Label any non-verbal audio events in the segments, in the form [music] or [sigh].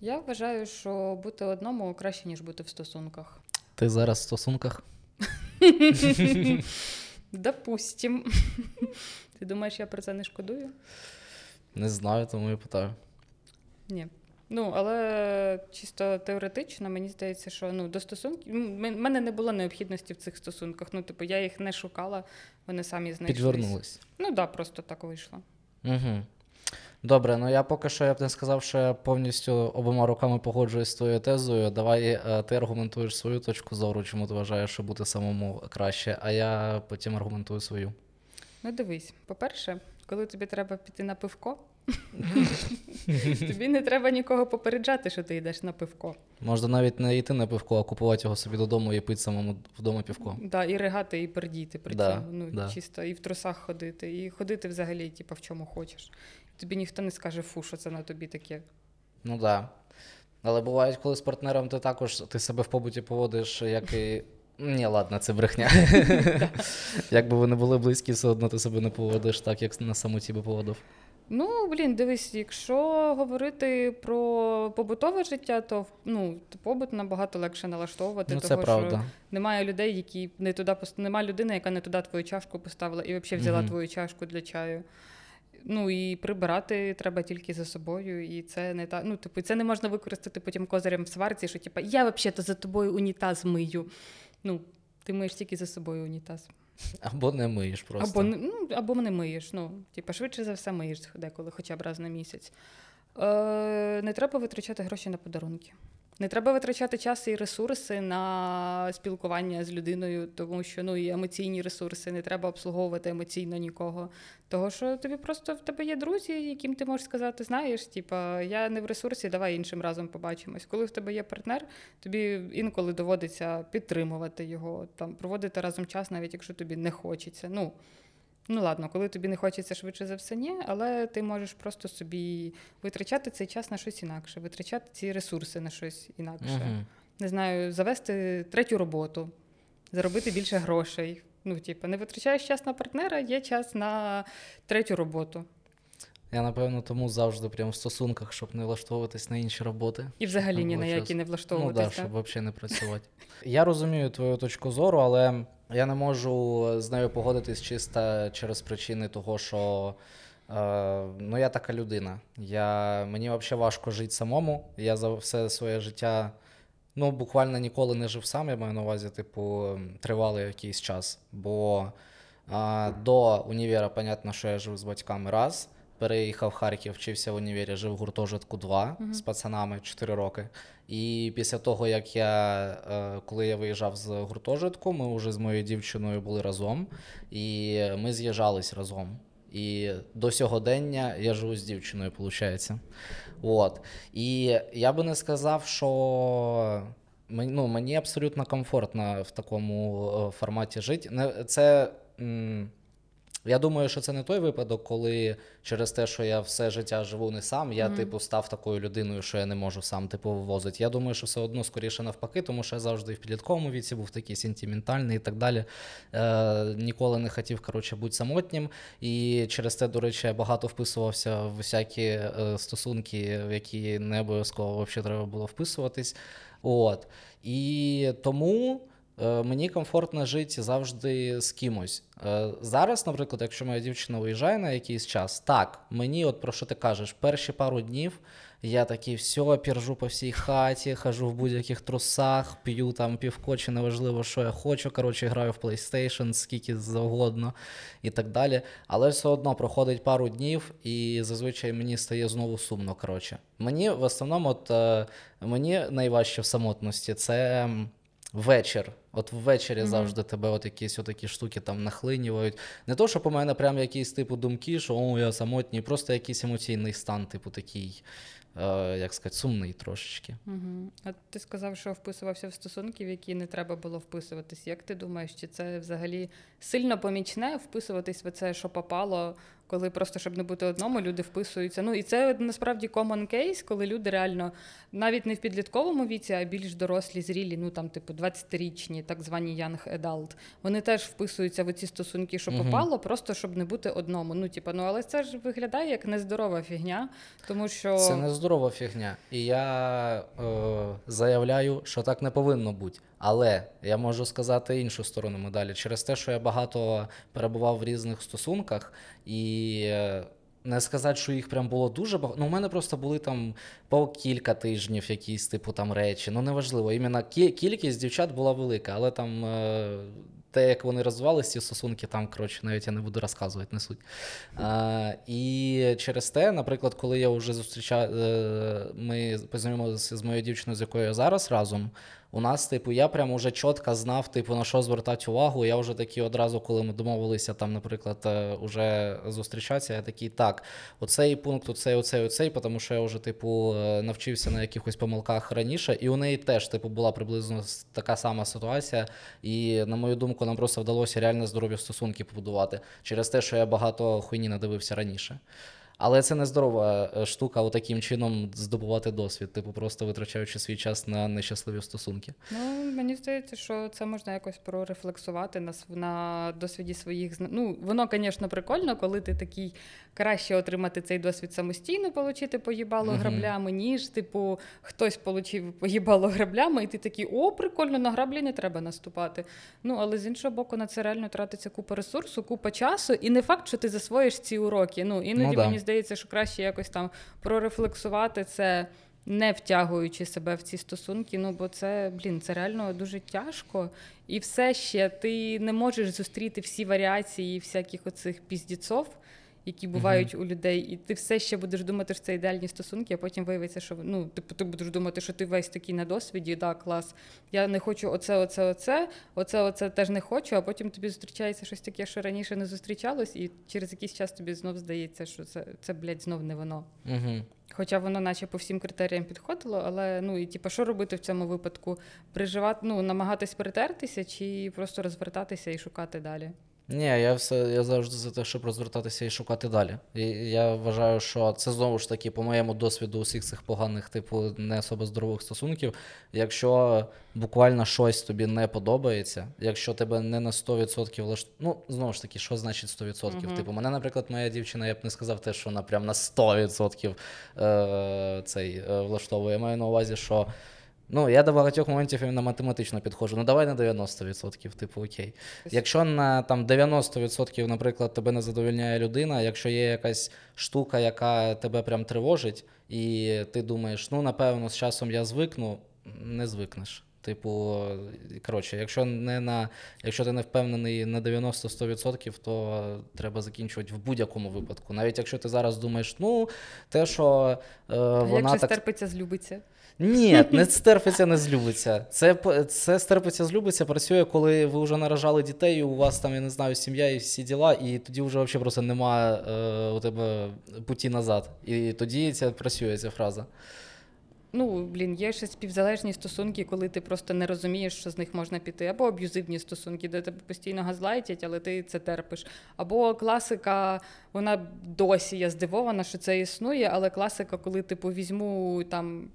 Я вважаю, що бути одному краще, ніж бути в стосунках. Ти зараз в стосунках? [laughs] Допустим. [laughs] Ти думаєш, я про це не шкодую? Не знаю, тому і питаю. Ні. Ну, але чисто теоретично, мені здається, що ну, до стосунків. У мене не було необхідності в цих стосунках. Ну, типу, я їх не шукала, вони самі знайшлись. Підвернулись. Ну так, да, просто так вийшло. Угу. Добре, ну я поки що я б не сказав, що я повністю обома руками погоджуюсь з твоєю тезою. Давай е, ти аргументуєш свою точку зору, чому ти вважаєш, що бути самому краще, а я потім аргументую свою. Ну, дивись, по-перше, коли тобі треба піти на пивко, [laughs] тобі не треба нікого попереджати, що ти йдеш на пивко. Можна навіть не йти на пивко, а купувати його собі додому і пити самому вдома півко. Да, і ригати, і пердіти при Да, цьому. Ну, да. чисто, і в трусах ходити, і ходити взагалі, типу, в чому хочеш. Тобі ніхто не скаже, фу, що це на тобі таке. Ну так. Да. Але бувають, коли з партнером ти також ти себе в побуті поводиш, як і. Ні, ладно, це брехня. [laughs] Якби ви не були близькі, все одно ти себе не поводиш так, як на самоті би поводив. Ну, блін, дивись, якщо говорити про побутове життя, то ну, побут набагато легше налаштовувати. Ну, це того, правда. що немає людей, які не туди немає людини, яка не туди твою чашку поставила і взагалі взяла Мгм. твою чашку для чаю. Ну і прибирати треба тільки за собою, і це не та ну, типу, це не можна використати потім козирем в сварці, що типу, я взагалі-то за тобою унітаз мию. Ну, ти миєш тільки за собою унітаз. Або не миєш просто. Або, ну, або не миєш. Ну, типа, швидше за все миєш деколи, хоча б раз на місяць. Е, не треба витрачати гроші на подарунки. Не треба витрачати час і ресурси на спілкування з людиною, тому що ну і емоційні ресурси, не треба обслуговувати емоційно нікого. Того, що тобі просто в тебе є друзі, яким ти можеш сказати, знаєш, типа, я не в ресурсі, давай іншим разом побачимось. Коли в тебе є партнер, тобі інколи доводиться підтримувати його, там проводити разом час, навіть якщо тобі не хочеться. Ну, Ну ладно, коли тобі не хочеться швидше за все, ні, але ти можеш просто собі витрачати цей час на щось інакше, витрачати ці ресурси на щось інакше. Мгм. Не знаю, завести третю роботу, заробити більше грошей. Ну, типу, не витрачаєш час на партнера, є час на третю роботу. Я, напевно, тому завжди прям в стосунках, щоб не влаштовуватись на інші роботи. І взагалі ні на які не Ну влаштовуватися. так, щоб взагалі не працювати. Я розумію твою точку зору, але я не можу з нею погодитись чисто через причини того, що е, ну, я така людина. Я, мені взагалі важко жити самому. Я за все своє життя ну, буквально ніколи не жив сам, я маю на увазі, типу, тривалий якийсь час. Бо е, до універа, понятно, що я жив з батьками раз. Переїхав в Харків, вчився в універі, жив в гуртожитку 2 Мгм. з пацанами 4 роки. І після того, як я, е, коли я виїжджав з гуртожитку, ми вже з моєю дівчиною були разом, і ми з'їжджались разом. І до сьогодення я живу з дівчиною, виходить. От. І я би не сказав, що ну, мені абсолютно комфортно в такому е, форматі жити. Це. Я думаю, що це не той випадок, коли через те, що я все життя живу не сам, я, Мгм. типу, став такою людиною, що я не можу сам типу вивозити. Я думаю, що все одно скоріше навпаки, тому що я завжди в підлітковому віці був такий сентиментальний і так далі. Е, ніколи не хотів, коротше, бути самотнім. І через те, до речі, я багато вписувався в всякі е, стосунки, в які не обов'язково взагалі треба було вписуватись. От. І тому. Е, Мені комфортно жити завжди з кимось. Е, Зараз, наприклад, якщо моя дівчина виїжджає на якийсь час, так, мені, от про що ти кажеш, перші пару днів я такий все, піржу по всій хаті, хожу в будь-яких трусах, п'ю там півко, чи неважливо, що я хочу. Коротше, граю в PlayStation, скільки завгодно і так далі. Але все одно проходить пару днів, і зазвичай мені стає знову сумно. Коротше. Мені в основному, от, е, мені найважче в самотності це. Вечір. От ввечері Мгм. завжди тебе от якісь отакі штуки там нахлинюють. Не то, що по мене прям якісь типу думки, що о, я самотній, просто якийсь емоційний стан, типу такий, е, як сказати, сумний трошечки. Угу. А ти сказав, що вписувався в стосунки, в які не треба було вписуватись. Як ти думаєш, чи це взагалі сильно помічне вписуватись в це, що попало, коли просто щоб не бути одному, люди вписуються. Ну і це насправді common case, коли люди реально навіть не в підлітковому віці, а більш дорослі, зрілі, ну там, типу, 20-річні, так звані young adult, вони теж вписуються в ці стосунки, що Мгм. попало, просто щоб не бути одному. Ну, типа, ну але це ж виглядає як нездорова фігня, тому що Це не здорова фігня. І я е, заявляю, що так не повинно бути. Але я можу сказати іншу сторону медалі. Через те, що я багато перебував в різних стосунках, і е, не сказати, що їх прям було дуже багато. Ну, у мене просто були там по кілька тижнів якісь, типу, там речі. Ну, неважливо. Іменно кількість дівчат була велика, але там. Е, те, як вони розвивалися, ці стосунки, там, коротше, навіть я не буду розказувати, не суть. А, і через те, наприклад, коли я вже зустрічав, ми познайомилися з моєю дівчиною, з якою я зараз разом. У нас, типу, я прям уже чітко знав, типу, на що звертати увагу. Я вже такий одразу, коли ми домовилися там, наприклад, е, уже зустрічатися, я такий, так, оцей пункт, оцей, оцей, оцей, тому що я вже, типу, е, навчився на якихось помилках раніше, і у неї теж, типу, була приблизно така сама ситуація. І, на мою думку, нам просто вдалося реально здорові стосунки побудувати через те, що я багато хуйні надивився раніше. Але це не здорова е, штука, отаким чином здобувати досвід, типу, просто витрачаючи свій час на нещасливі стосунки. Ну, мені здається, що це можна якось прорефлексувати на, на досвіді своїх. Ну, воно, звісно, прикольно, коли ти такий краще отримати цей досвід самостійно, отримати поїбало граблями, ніж, типу, хтось отримав поїбало граблями, і ти такий, о, прикольно, на граблі не треба наступати. Ну, але з іншого боку, на це реально тратиться купа ресурсу, купа часу, і не факт, що ти засвоїш ці уроки. Ну, іноді Ну да. мені здається, що краще якось там прорефлексувати це не втягуючи себе в ці стосунки. Ну бо це, блін, це реально дуже тяжко. І все ще ти не можеш зустріти всі варіації всяких оцих піздіців, які бувають у людей, і ти все ще будеш думати, що це ідеальні стосунки, а потім виявиться, що ну, типу, ти будеш думати, що ти весь такий на досвіді, да, клас. Я не хочу оце, оце, оце, оце, оце теж не хочу, а потім тобі зустрічається щось таке, що раніше не зустрічалось, і через якийсь час тобі знов здається, що це, це блядь, знов не воно. Угу. Хоча воно, наче по всім критеріям підходило, але ну і типу, що робити в цьому випадку? Приживати, ну, намагатись притертися чи просто розвертатися і шукати далі? Ні, я все я завжди за те, щоб розвертатися і шукати далі. І я вважаю, що це знову ж таки, по моєму досвіду усіх цих поганих, типу, не особо здорових стосунків. Якщо буквально щось тобі не подобається, якщо тебе не на 100% влаш... ну знову ж таки, що значить 100%? Мгм. Типу, мене, наприклад, моя дівчина, я б не сказав те, що вона прям на 100% е, цей е, влаштовує. Я маю на увазі, що. Ну, я до багатьох моментів іменно математично підходжу. Ну, давай на 90%, типу, окей. Якщо на там 90%, наприклад, тебе не задовольняє людина, якщо є якась штука, яка тебе прям тривожить, і ти думаєш, ну напевно, з часом я звикну, не звикнеш. Типу, коротше, якщо не на якщо ти не впевнений на 90-100%, то треба закінчувати в будь-якому випадку. Навіть якщо ти зараз думаєш, ну те, що е, вона якщо так стерпиться, злюбиться. Ні, не стерпиться, не злюбиться. Це, це стерпиться, злюбиться працює, коли ви вже наражали дітей, у вас там, я не знаю, сім'я і всі діла, і тоді вже взагалі просто немає е, у тебе путі назад. І тоді це працює ця фраза. Ну, блін, є ще співзалежні стосунки, коли ти просто не розумієш, що з них можна піти, або аб'юзивні стосунки, де тебе постійно газлайтять, але ти це терпиш. Або класика, вона досі я здивована, що це існує, але класика, коли типу візьму там.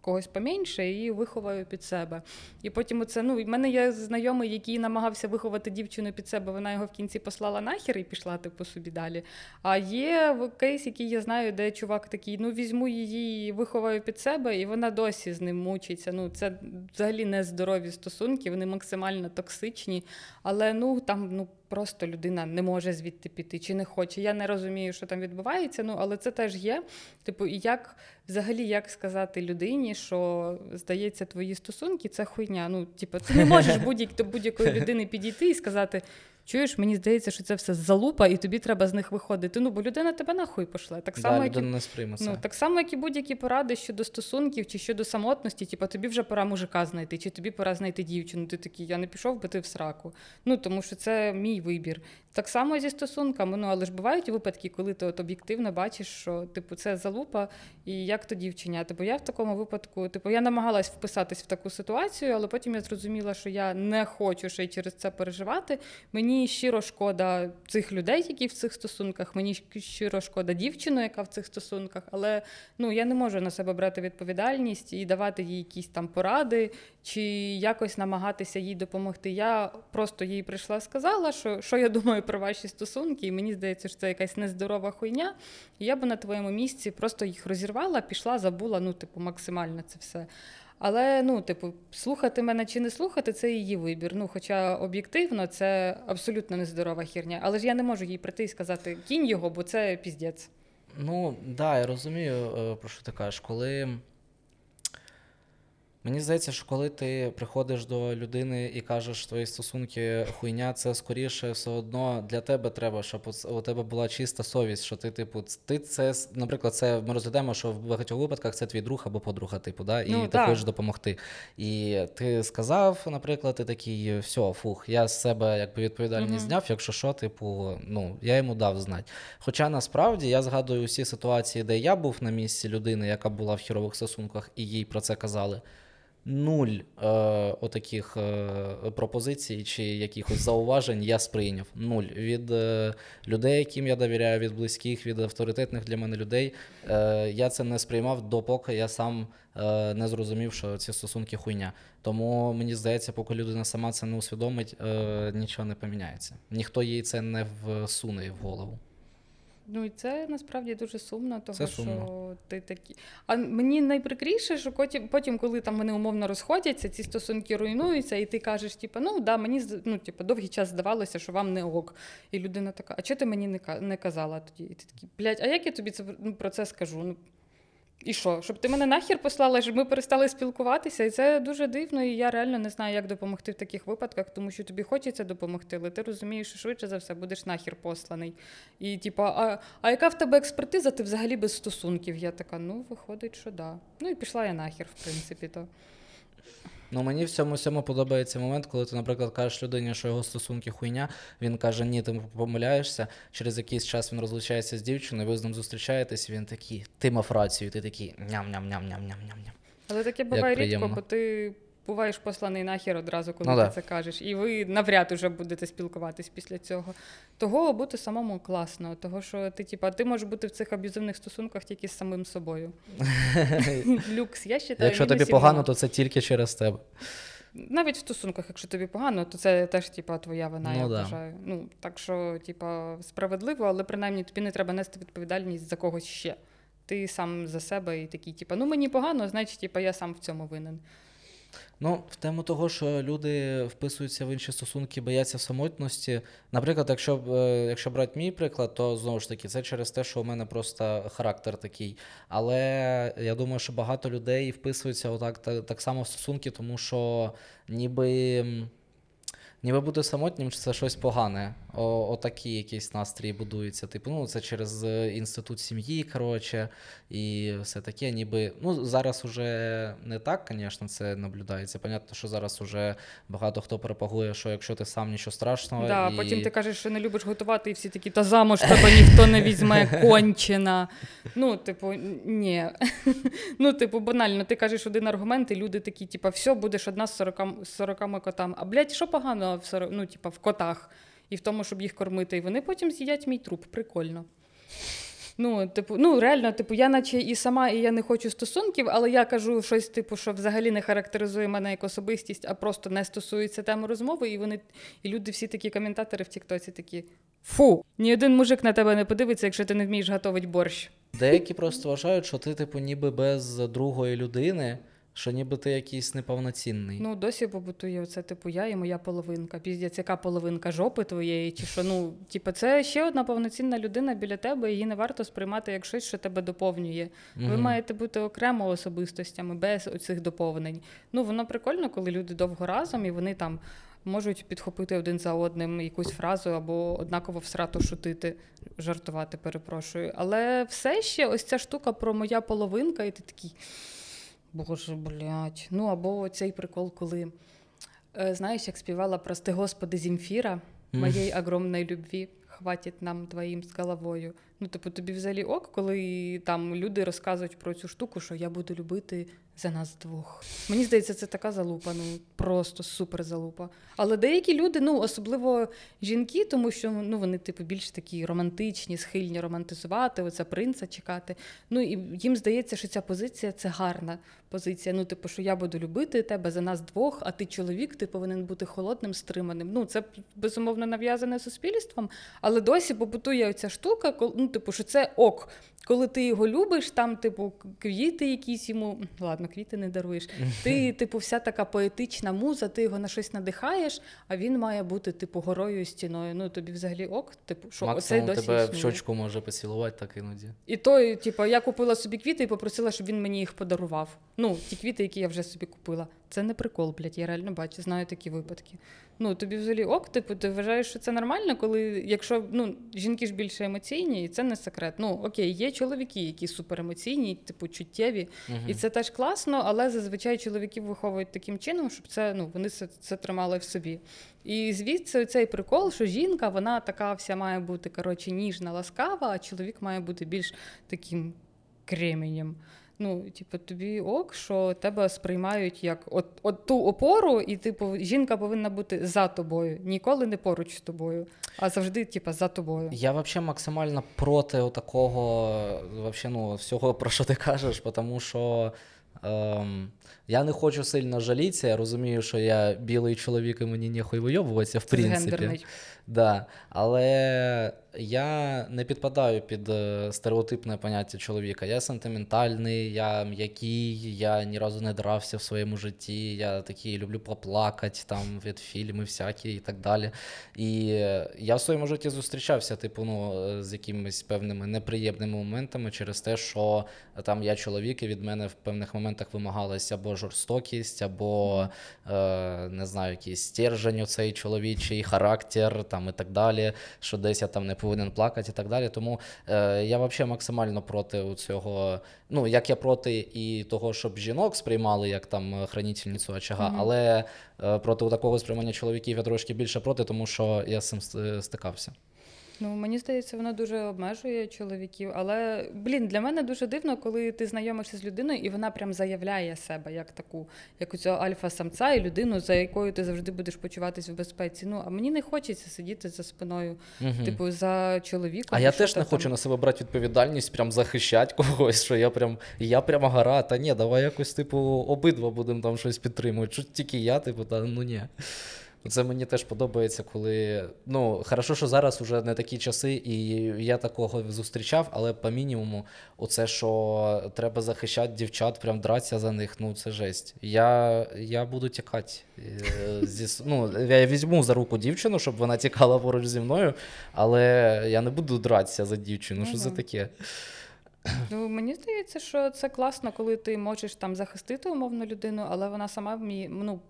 Когось поменше і виховаю під себе. І потім оце, ну, в мене є знайомий, який намагався виховати дівчину під себе, вона його в кінці послала нахер і пішла, типу, собі далі. А є кейс, який я знаю, де чувак такий: ну візьму її, виховаю під себе, і вона досі з ним мучиться. Ну це взагалі не здорові стосунки, вони максимально токсичні. Але ну там ну просто людина не може звідти піти чи не хоче. Я не розумію, що там відбувається. Ну але це теж є. Типу, і як взагалі як сказати людині, що здається, твої стосунки це хуйня. Ну, типу, ти не можеш [laughs] будь-як до будь-якої людини підійти і сказати. Чуєш, мені здається, що це все залупа, і тобі треба з них виходити. Ну, бо людина тебе нахуй пошле. Так само, да, як і не. Ну, так само, як і будь-які поради щодо стосунків чи щодо самотності, типу, тобі вже пора мужика знайти, чи тобі пора знайти дівчину. Ти такий, я не пішов би ти в сраку. Ну, тому що це мій вибір. Так само зі стосунками. Ну, але ж бувають випадки, коли ти от об'єктивно бачиш, що типу це залупа, і як тоді вчиняти. Бо я в такому випадку, типу, я намагалась вписатись в таку ситуацію, але потім я зрозуміла, що я не хочу ще й через це переживати. Мені мені щиро шкода цих людей, які в цих стосунках, мені щиро шкода дівчину, яка в цих стосунках, але ну, я не можу на себе брати відповідальність і давати їй якісь там поради чи якось намагатися їй допомогти. Я просто їй прийшла, сказала, що, що я думаю про ваші стосунки, і мені здається, що це якась нездорова хуйня. І я би на твоєму місці просто їх розірвала, пішла, забула, ну, типу, максимально це все. Але ну, типу, слухати мене чи не слухати, це її вибір. Ну, хоча об'єктивно це абсолютно нездорова хірня. Але ж я не можу їй прийти і сказати кінь його, бо це піздець. Ну, да, я розумію, е, про що ти кажеш. Коли. Мені здається, що коли ти приходиш до людини і кажеш, твої стосунки хуйня, це скоріше все одно для тебе треба, щоб у тебе була чиста совість, що ти, типу, ти це, наприклад, це ми розглядаємо, що в багатьох випадках це твій друг або подруга, типу, да, і Ну, ти так. хочеш допомогти. І ти сказав, наприклад, ти такий, все, фух, я з себе якби відповідальність Мгм. зняв, якщо що, типу, ну, я йому дав знати. Хоча насправді я згадую усі ситуації, де я був на місці людини, яка була в хірових стосунках, і їй про це казали. Нуль е, отаких е, пропозицій чи якихось зауважень я сприйняв. Нуль. Від е, людей, яким я довіряю, від близьких, від авторитетних для мене людей. Е, я це не сприймав, допоки я сам е, не зрозумів, що ці стосунки хуйня. Тому мені здається, поки людина сама це не усвідомить, е, нічого не поміняється. Ніхто їй це не всуне в голову. Ну і це насправді дуже сумно, того Це що ти такі. А мені найприкріше, що потім, потім, коли там вони умовно розходяться, ці стосунки руйнуються, і ти кажеш, типу, ну да, мені ну, типу, довгий час здавалося, що вам не ок. І людина така, а чого ти мені не казала тоді? І ти такий, блядь, а як я тобі це ну, про це скажу? Ну, і що? Щоб ти мене нахер послала, щоб ми перестали спілкуватися, і це дуже дивно. І я реально не знаю, як допомогти в таких випадках, тому що тобі хочеться допомогти, але ти розумієш, що швидше за все будеш нахер посланий. І типу, а, а яка в тебе експертиза? Ти взагалі без стосунків? Я така, ну виходить, що да. Ну і пішла я нахер, в принципі, то. Ну, мені в цьому всьому подобається момент, коли ти, наприклад, кажеш людині, що його стосунки хуйня. Він каже, ні, ти помиляєшся. Через якийсь час він розлучається з дівчиною, ви з ним зустрічаєтесь, і він такий, ти мав рацію, ти такий ням-ням-ням-ням-ням-ням. Але таке буває рідко, бо ти буваєш посланий нахер одразу, коли Ну ти да. це кажеш. І ви навряд уже будете спілкуватись після цього. Того бути самому класно, того що ти, типа, ти можеш бути в цих аб'юзивних стосунках тільки з самим собою. [laughs] Люкс, я вважаю, Якщо тобі погано, то це тільки через тебе. Навіть в стосунках, якщо тобі погано, то це теж типа твоя вина, Ну я да. вважаю. Ну так що, типа, справедливо, але принаймні тобі не треба нести відповідальність за когось ще. Ти сам за себе і такий, типа, ну мені погано, значить, типа, я сам в цьому винен. Ну, в тему того, що люди вписуються в інші стосунки, бояться самотності. Наприклад, якщо, е, якщо брати мій приклад, то знову ж таки це через те, що у мене просто характер такий. Але я думаю, що багато людей вписуються отак, так, так само в стосунки, тому що ніби. Ніби бути самотнім, це щось погане. О, отакі якісь настрої будуються. Типу, ну це через е, інститут сім'ї, коротше, і все таке, ніби. Ну, зараз уже не так, звісно, це наблюдається. Понятно, що зараз уже багато хто пропагує, що якщо ти сам нічого страшного. Да, і... Потім ти кажеш, що не любиш готувати, і всі такі, та замуж тебе ніхто не візьме, [laughs] кончена. Ну, типу, ні. [laughs] Ну, типу, банально, ти кажеш один аргумент, і люди такі, типу, все, будеш одна з 40, з 40 котами. А блядь, що поганого в 40, ну, типу, в котах і в тому, щоб їх кормити, і вони потім з'їдять мій труп. Прикольно. Ну, типу, ну реально, типу, я наче і сама, і я не хочу стосунків, але я кажу щось, типу, що взагалі не характеризує мене як особистість, а просто не стосується теми розмови. І вони, і люди, всі такі коментатори в Тіктоці такі: фу, ні один мужик на тебе не подивиться, якщо ти не вмієш готувати борщ. Деякі просто вважають, що ти, типу, ніби без другої людини, що ніби ти якийсь неповноцінний. Ну, досі побутує оце, типу, я і моя половинка. Піздець, яка половинка жопи твоєї, чи що, ну, типу, це ще одна повноцінна людина біля тебе, її не варто сприймати як щось, що тебе доповнює. Ви Мгм. маєте бути окремо особистостями, без оцих доповнень. Ну, воно прикольно, коли люди довго разом і вони там можуть підхопити один за одним якусь фразу або однаково всрато шутити, жартувати, перепрошую. Але все ще ось ця штука про моя половинка, і ти такий. Боже, блядь. Ну або цей прикол, коли е, знаєш, як співала прости Господи Зімфіра, моєї огромної любві, хватить нам двоїм з головою. Ну, типу, тобі взагалі ок, коли там люди розказують про цю штуку, що я буду любити за нас двох. Мені здається, це така залупа, ну просто супер залупа. Але деякі люди, ну особливо жінки, тому що ну вони, типу, більш такі романтичні, схильні романтизувати, оце принца чекати. Ну і їм здається, що ця позиція це гарна позиція. Ну, типу, що я буду любити тебе за нас двох, а ти чоловік, ти повинен бути холодним, стриманим. Ну, це безумовно нав'язане суспільством, але досі побутує оця штука, кол- ну, типу, що це ок. Коли ти його любиш, там, типу, квіти якісь йому. Ладно, квіти не даруєш. [laughs] Ти, типу, вся така поетична муза, ти його на щось надихаєш, а він має бути, типу, горою стіною. Ну, тобі взагалі ок, типу, що оцей досі тебе в щочку може поцілувати, так іноді. І то, типу, я купила собі квіти і попросила, щоб він мені їх подарував. Ну, ті квіти, які я вже собі купила. Це не прикол, блядь, я реально бачу, знаю такі випадки. Ну, тобі взагалі ок, типу, ти вважаєш, що це нормально, коли якщо ну, жінки ж більше емоційні, і це не секрет. Ну, окей, є чоловіки, які суперемоційні, типу, чуттєві, і це теж класно, але зазвичай чоловіків виховують таким чином, щоб це ну вони це, це тримали в собі. І звідси цей прикол, що жінка, вона така вся має бути коротше ніжна, ласкава, а чоловік має бути більш таким кременем. Ну, типу, тобі ок, що тебе сприймають як от, от ту опору, і типу, жінка повинна бути за тобою, ніколи не поруч з тобою, а завжди, типу, за тобою. Я вообще максимально проти такого вообще, ну, всього, про що ти кажеш, тому що ем, я не хочу сильно жалітися. Я розумію, що я білий чоловік і мені ніхуй вийобуватися, в принципі. гендерний. Да. Але я не підпадаю під е, стереотипне поняття чоловіка. Я сентиментальний, я м'який, я ні разу не дрався в своєму житті. Я такий люблю поплакати там від фільми всякі і так далі. І е, я в своєму житті зустрічався, типу, ну, е, з якимись певними неприємними моментами через те, що там я чоловік, і від мене в певних моментах вимагалася або жорстокість, або е, не знаю, якийсь стержень оцей чоловічий, характер там і так далі, що десь я там не повинен плакати і так далі. Тому е, я взагалі максимально проти цього. Ну, як я проти і того, щоб жінок сприймали як там хранительницю очага, але е, проти такого сприймання чоловіків я трошки більше проти, тому що я з цим стикався. Ну, мені здається, воно дуже обмежує чоловіків. Але блін, для мене дуже дивно, коли ти знайомишся з людиною, і вона прям заявляє себе як таку, як у цього альфа-самця і людину, за якою ти завжди будеш почуватись в безпеці. Ну а мені не хочеться сидіти за спиною, Мгм. типу, за чоловіком. А я теж не там. хочу на себе брати відповідальність, прям захищати [laughs] когось, що я прям я прям гора. Та ні, давай якось, типу, обидва будемо там щось підтримувати. Що тільки я, типу, та ну ні. Це мені теж подобається, коли. Ну, хорошо, що зараз вже не такі часи, і я такого зустрічав, але по мінімуму, оце, що треба захищати дівчат, прям дратися за них, ну це жесть. Я, я буду тікати. Е, Зі, ну, я візьму за руку дівчину, щоб вона тікала поруч зі мною, але я не буду дратися за дівчину. Що це таке? Ну, мені здається, що це класно, коли ти можеш там захистити умовну людину, але вона сама вміє. Ну,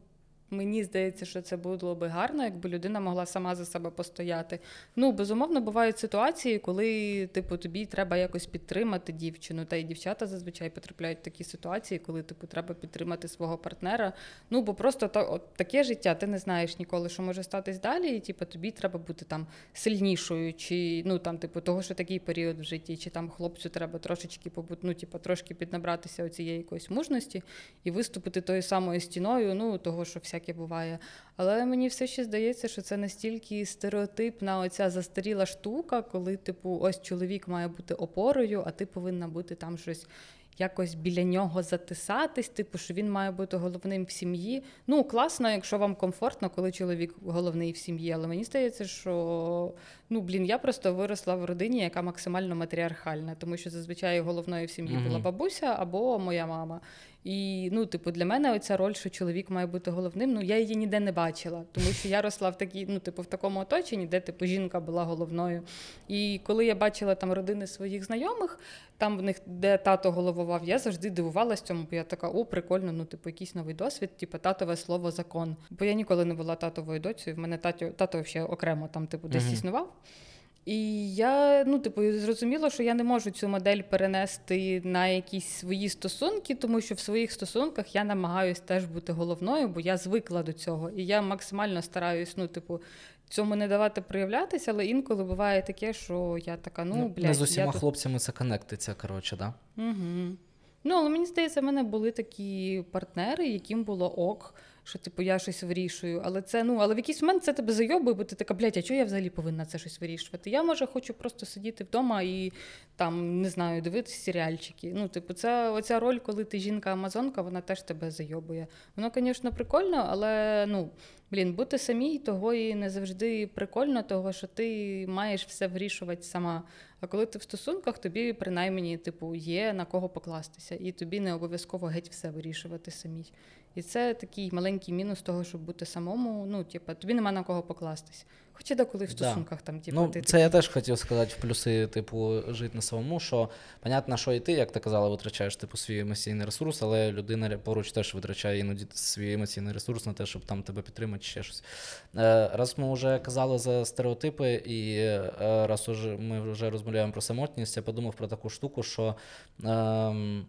мені здається, що це було би гарно, якби людина могла сама за себе постояти. Ну, безумовно, бувають ситуації, коли, типу, тобі треба якось підтримати дівчину. Та й дівчата зазвичай потрапляють в такі ситуації, коли типу треба підтримати свого партнера. Ну, бо просто та, от, таке життя, ти не знаєш ніколи, що може статись далі, і типу, тобі треба бути там сильнішою, чи ну там, типу, того, що такий період в житті, чи там хлопцю треба трошечки побути, ну, типу, трошки піднабратися оцієї якоїсь мужності і виступити тою самою стіною, ну того, що всяке буває. Але мені все ще здається, що це настільки стереотипна оця застаріла штука, коли, типу, ось чоловік має бути опорою, а ти повинна бути там щось. Якось біля нього затисатись, типу, що він має бути головним в сім'ї. Ну, класно, якщо вам комфортно, коли чоловік головний в сім'ї. Але мені здається, що ну блін, я просто виросла в родині, яка максимально матріархальна, тому що зазвичай головною в сім'ї була бабуся або моя мама. І ну, типу, для мене оця роль, що чоловік має бути головним, ну я її ніде не бачила, тому що я росла в такій, ну, типу, в такому оточенні, де типу жінка була головною. І коли я бачила там родини своїх знайомих, там в них, де тато головував, я завжди дивувалась цьому, бо я така, о, прикольно, ну, типу, якийсь новий досвід, типу, татове слово закон. Бо я ніколи не була татовою доцею, в мене тато, тато ще окремо там, типу, десь Мгм. існував. І я ну, типу, зрозуміла, що я не можу цю модель перенести на якісь свої стосунки, тому що в своїх стосунках я намагаюсь теж бути головною, бо я звикла до цього. І я максимально стараюсь, ну, типу, цьому не давати проявлятися, але інколи буває таке, що я така, ну, блядь, не з усіма я тут хлопцями це коннектиться, коротше, да? Угу. Ну, але мені здається, в мене були такі партнери, яким було ок, що типу я щось вирішую. Але це, ну, але в якийсь момент це тебе зайобує, бо ти така, блядь, а чого я взагалі повинна це щось вирішувати? Я, може, хочу просто сидіти вдома і там, не знаю, дивитися серіальчики. Ну, типу, це оця роль, коли ти жінка-амазонка, вона теж тебе зайобує. Воно, звісно, прикольно, але ну. Блін, бути самій того і не завжди прикольно, того що ти маєш все вирішувати сама. А коли ти в стосунках, тобі принаймні типу є на кого покластися, і тобі не обов'язково геть все вирішувати самій. І це такий маленький мінус того, щоб бути самому. Ну, типу, тобі нема на кого покластись. Хоча деколи в Да. стосунках там, типу, Ну, ти це я теж хотів сказати в плюси, типу, жити на самому, що понятно, що і ти, як ти казала, витрачаєш типу, свій емоційний ресурс, але людина поруч теж витрачає іноді свій емоційний ресурс на те, щоб там тебе підтримати, чи ще щось. Е, раз ми вже казали за стереотипи, і е, раз ми вже розмовляємо про самотність, я подумав про таку штуку, що. ем,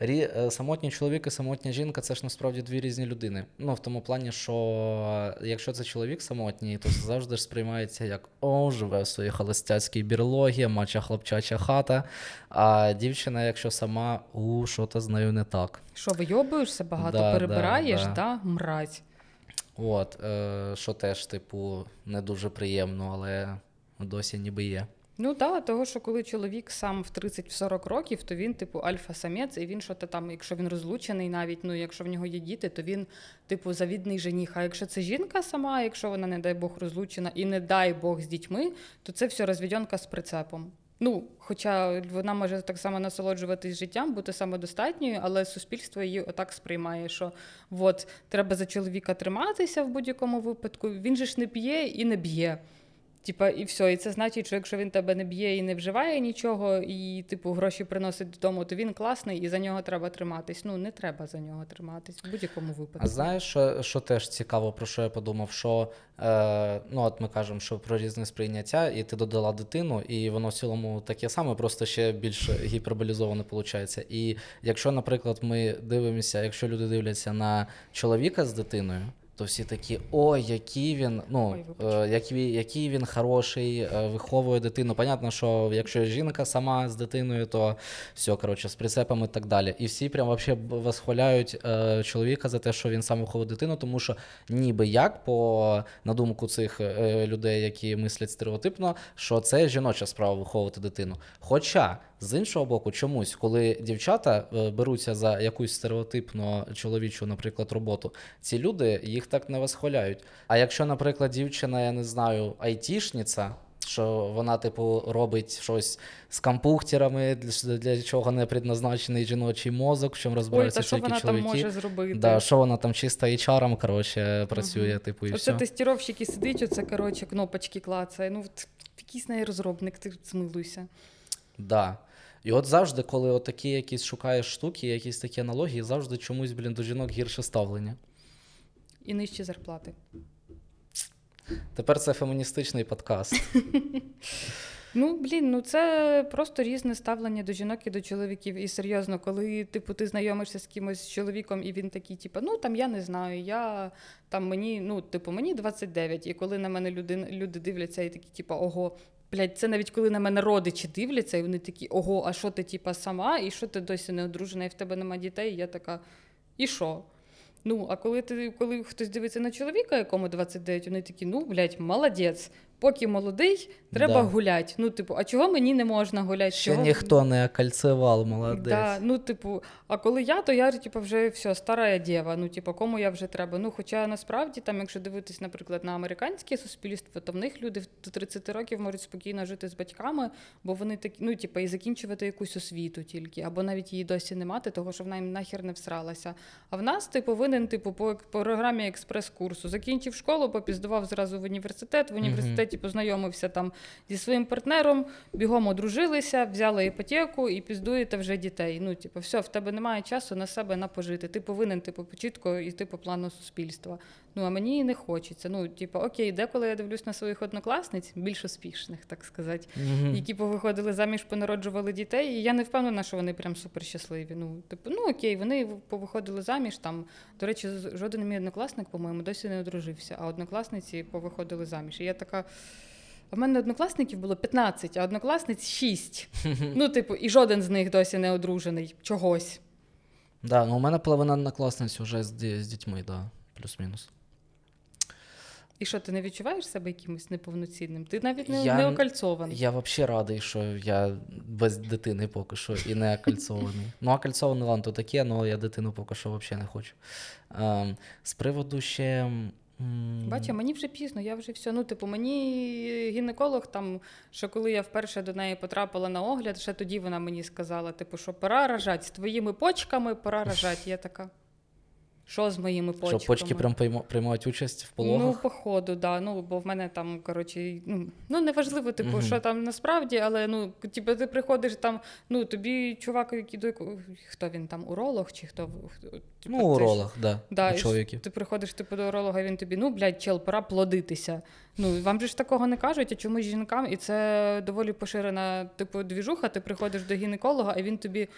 Рі, е, самотній чоловік і самотня жінка це ж насправді дві різні людини. Ну, в тому плані, що якщо це чоловік самотній, то це завжди ж сприймається як о, живе в своїй холостяцькій бірлогі, мача хлопчача хата. А дівчина, якщо сама, у що то з нею не так. що вийобуєшся багато, Да, перебираєш, да, да, мразь. От, е, що теж, типу, не дуже приємно, але досі ніби є. Ну так, того, що коли чоловік сам в 30-40 років, то він, типу, альфа-самець, і він що то там, якщо він розлучений, навіть ну, якщо в нього є діти, то він, типу, завідний жених. А якщо це жінка сама, якщо вона, не дай Бог, розлучена і не дай Бог з дітьми, то це все розвідьонка з прицепом. Ну, хоча вона може так само насолоджуватись життям, бути самодостатньою, але суспільство її отак сприймає, що от треба за чоловіка триматися в будь-якому випадку. Він же ж не п'є і не б'є. Типа, і все. І це значить, що якщо він тебе не б'є і не вживає нічого, і типу гроші приносить додому, то він класний і за нього треба триматись. Ну не треба за нього триматись в будь-якому випадку. А знаєш, що, що теж цікаво, про що я подумав? Що е, ну, от ми кажемо, що про різне сприйняття, і ти додала дитину, і воно в цілому таке саме, просто ще більш гіперболізоване виходить. І якщо, наприклад, ми дивимося, якщо люди дивляться на чоловіка з дитиною. То всі такі, ой, який він, ну, Ой, е, який, який він хороший, е, виховує дитину. Понятно, що якщо жінка сама з дитиною, то все, коротше, з прицепами і так далі. І всі прям вообще восхваляють е, чоловіка за те, що він сам виховує дитину, тому що ніби як, по на думку цих е, людей, які мислять стереотипно, що це жіноча справа виховувати дитину. Хоча. З іншого боку, чомусь, коли дівчата е, беруться за якусь стереотипно чоловічу, наприклад, роботу, ці люди їх так не восхваляють. А якщо, наприклад, дівчина, я не знаю, айтішниця, що вона, типу, робить щось з компухтерами, для, для чого не предназначений жіночий мозок, в чому Ой, розбираються та що тільки вона там може зробити? Да, що вона там чисто HR, коротше, працює, типу, і Оце все. тестіровщик і сидить, оце коротше, кнопочки клацає. Ну, якийсь неї розробник, ти змилуйся. Да. І от завжди, коли от такі якісь шукаєш штуки, якісь такі аналогії, завжди чомусь, блін, до жінок гірше ставлення. І нижчі зарплати. Тепер це феміністичний подкаст. [laughs] Ну, блін, ну це просто різне ставлення до жінок і до чоловіків. І серйозно, коли типу ти знайомишся з кимось з чоловіком, і він такий, типу, ну там я не знаю, я там мені, ну, типу, мені 29, і коли на мене люди, люди дивляться і такі, типу, ого. Блядь, це навіть коли на мене родичі дивляться, і вони такі, ого, а що ти, типа, сама, і що ти досі не одружена, і в тебе нема дітей, і я така, і що? Ну, а коли ти, коли хтось дивиться на чоловіка, якому 29, вони такі, ну, блядь, молодець. Поки молодий, треба Да. гуляти. Ну, типу, а чого мені не можна гуляти? Ще Чого- ніхто не окольцевал, молодець. Да, ну, типу, а коли я, то я типу, вже все, стара дєва. Ну, типу, кому я вже треба. Ну, хоча насправді, там, якщо дивитись, наприклад, на американське суспільство, то в них люди до 30 років можуть спокійно жити з батьками, бо вони такі, ну, типу, і закінчувати якусь освіту тільки, або навіть її досі не мати, того що вона їм нахер не всралася. А в нас ти повинен, типу, по по програмі експрес-курсу. Закінчив школу, попіздував зразу в університет, в університеті блядь, познайомився там зі своїм партнером, бігом одружилися, взяли іпотеку і піздуєте вже дітей. Ну, типу, все, в тебе немає часу на себе напожити. Ти повинен, типу, чітко йти по плану суспільства. Ну, а мені не хочеться. Ну, типу, окей, деколи я дивлюсь на своїх однокласниць, більш успішних, так сказати, Мгм. які повиходили заміж, понароджували дітей. І я не впевнена, що вони прям супер щасливі. Ну, типу, ну окей, вони повиходили заміж. Там, до речі, жоден мій однокласник, по-моєму, досі не одружився, а однокласниці повиходили заміж. І я така. А в мене однокласників було 15, а однокласниць 6. [laughs] Ну, типу, і жоден з них досі не одружений чогось. Да, ну у мене половина однокласниць вже з, з дітьми, да, плюс-мінус. І що, ти не відчуваєш себе якимось неповноцінним? Ти навіть не, Я- не окольцований. Я взагалі радий, що я без дитини поки що і не окольцований. [laughs] Ну, окольцований ладно, то таке, але я дитину поки що взагалі не хочу. Ем, з приводу ще. Бачу, мені вже пізно, я вже все. Ну, типу, мені гінеколог там, що коли я вперше до неї потрапила на огляд, ще тоді вона мені сказала, типу, що пора рожати з твоїми почками, пора рожати. Я така. Що з моїми почками? Що почки прям прийма- приймають участь в Ну, пологах? походу, да. Ну, бо в мене там, коротше, ну, ну неважливо, типу, Мгм. що там насправді, але ну, типу, ти приходиш там, ну, тобі чувак, який до хто він там, уролог чи хто? типу, ну, ти ж- да, Да, у чоловіків. Ти приходиш типу, до уролога, він тобі, ну, блядь, чел, пора плодитися. Ну, вам же ж такого не кажуть, а чомусь жінкам, і це доволі поширена, типу, двіжуха, ти приходиш до гінеколога, а він тобі.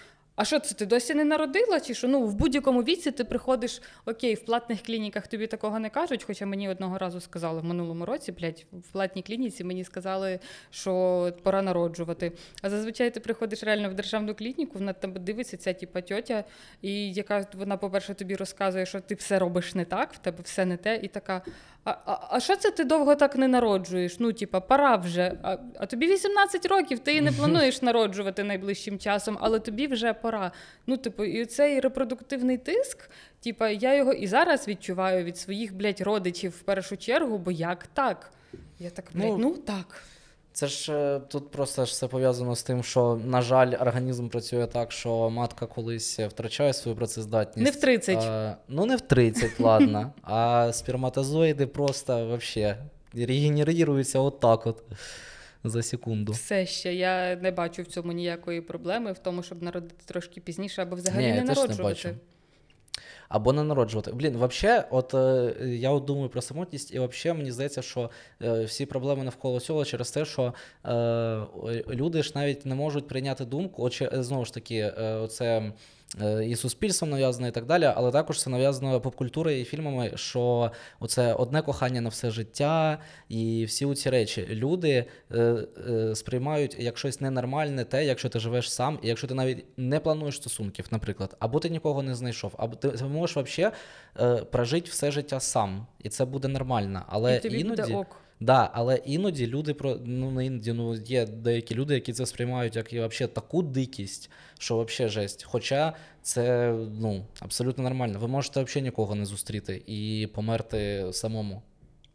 А що це ти досі не народила? Чи що? Ну, в будь-якому віці ти приходиш, окей, в платних клініках тобі такого не кажуть, хоча мені одного разу сказали в минулому році, блядь, в платній клініці мені сказали, що пора народжувати. А зазвичай ти приходиш реально в державну клініку, вона тебе дивиться, ця типа тьотя, і яка вона, по-перше, тобі розказує, що ти все робиш не так, в тебе все не те, і така. А, а, а що це ти довго так не народжуєш? Ну, типа, пора вже. А, а тобі 18 років, ти і не [laughs] плануєш народжувати найближчим часом, але тобі вже пора. Ну, типу, і цей репродуктивний тиск, типа, я його і зараз відчуваю від своїх, блядь, родичів в першу чергу, бо як так? Я так, блядь, Ну, ну, так. Це ж е, тут просто ж все пов'язано з тим, що, на жаль, організм працює так, що матка колись втрачає свою працездатність. Не в 30. А, ну, не в 30, [laughs] ладно. А сперматозоїди просто вообще регенеруються отак от за секунду. Все ще я не бачу в цьому ніякої проблеми, в тому, щоб народити трошки пізніше або взагалі Ні, не я теж не народжувати. бачу. Або не народжувати. Блін, взагалі, от е, я от думаю про самотність, і взагалі мені здається, що е, всі проблеми навколо цього через те, що е, люди ж навіть не можуть прийняти думку. От, знову ж таки, це. І суспільством нав'язано, і так далі, але також це нав'язано попкультурою і фільмами, що оце одне кохання на все життя, і всі ці речі. Люди е, е, сприймають як щось ненормальне те, якщо ти живеш сам, і якщо ти навіть не плануєш стосунків, наприклад, або ти нікого не знайшов, або ти, можеш взагалі е, прожити все життя сам, і це буде нормально. Але і тобі іноді. буде ок. Да, але іноді люди про ну не іноді, ну є деякі люди, які це сприймають як і вообще таку дикість, що вообще жесть. Хоча це ну абсолютно нормально. Ви можете взагалі нікого не зустріти і померти самому.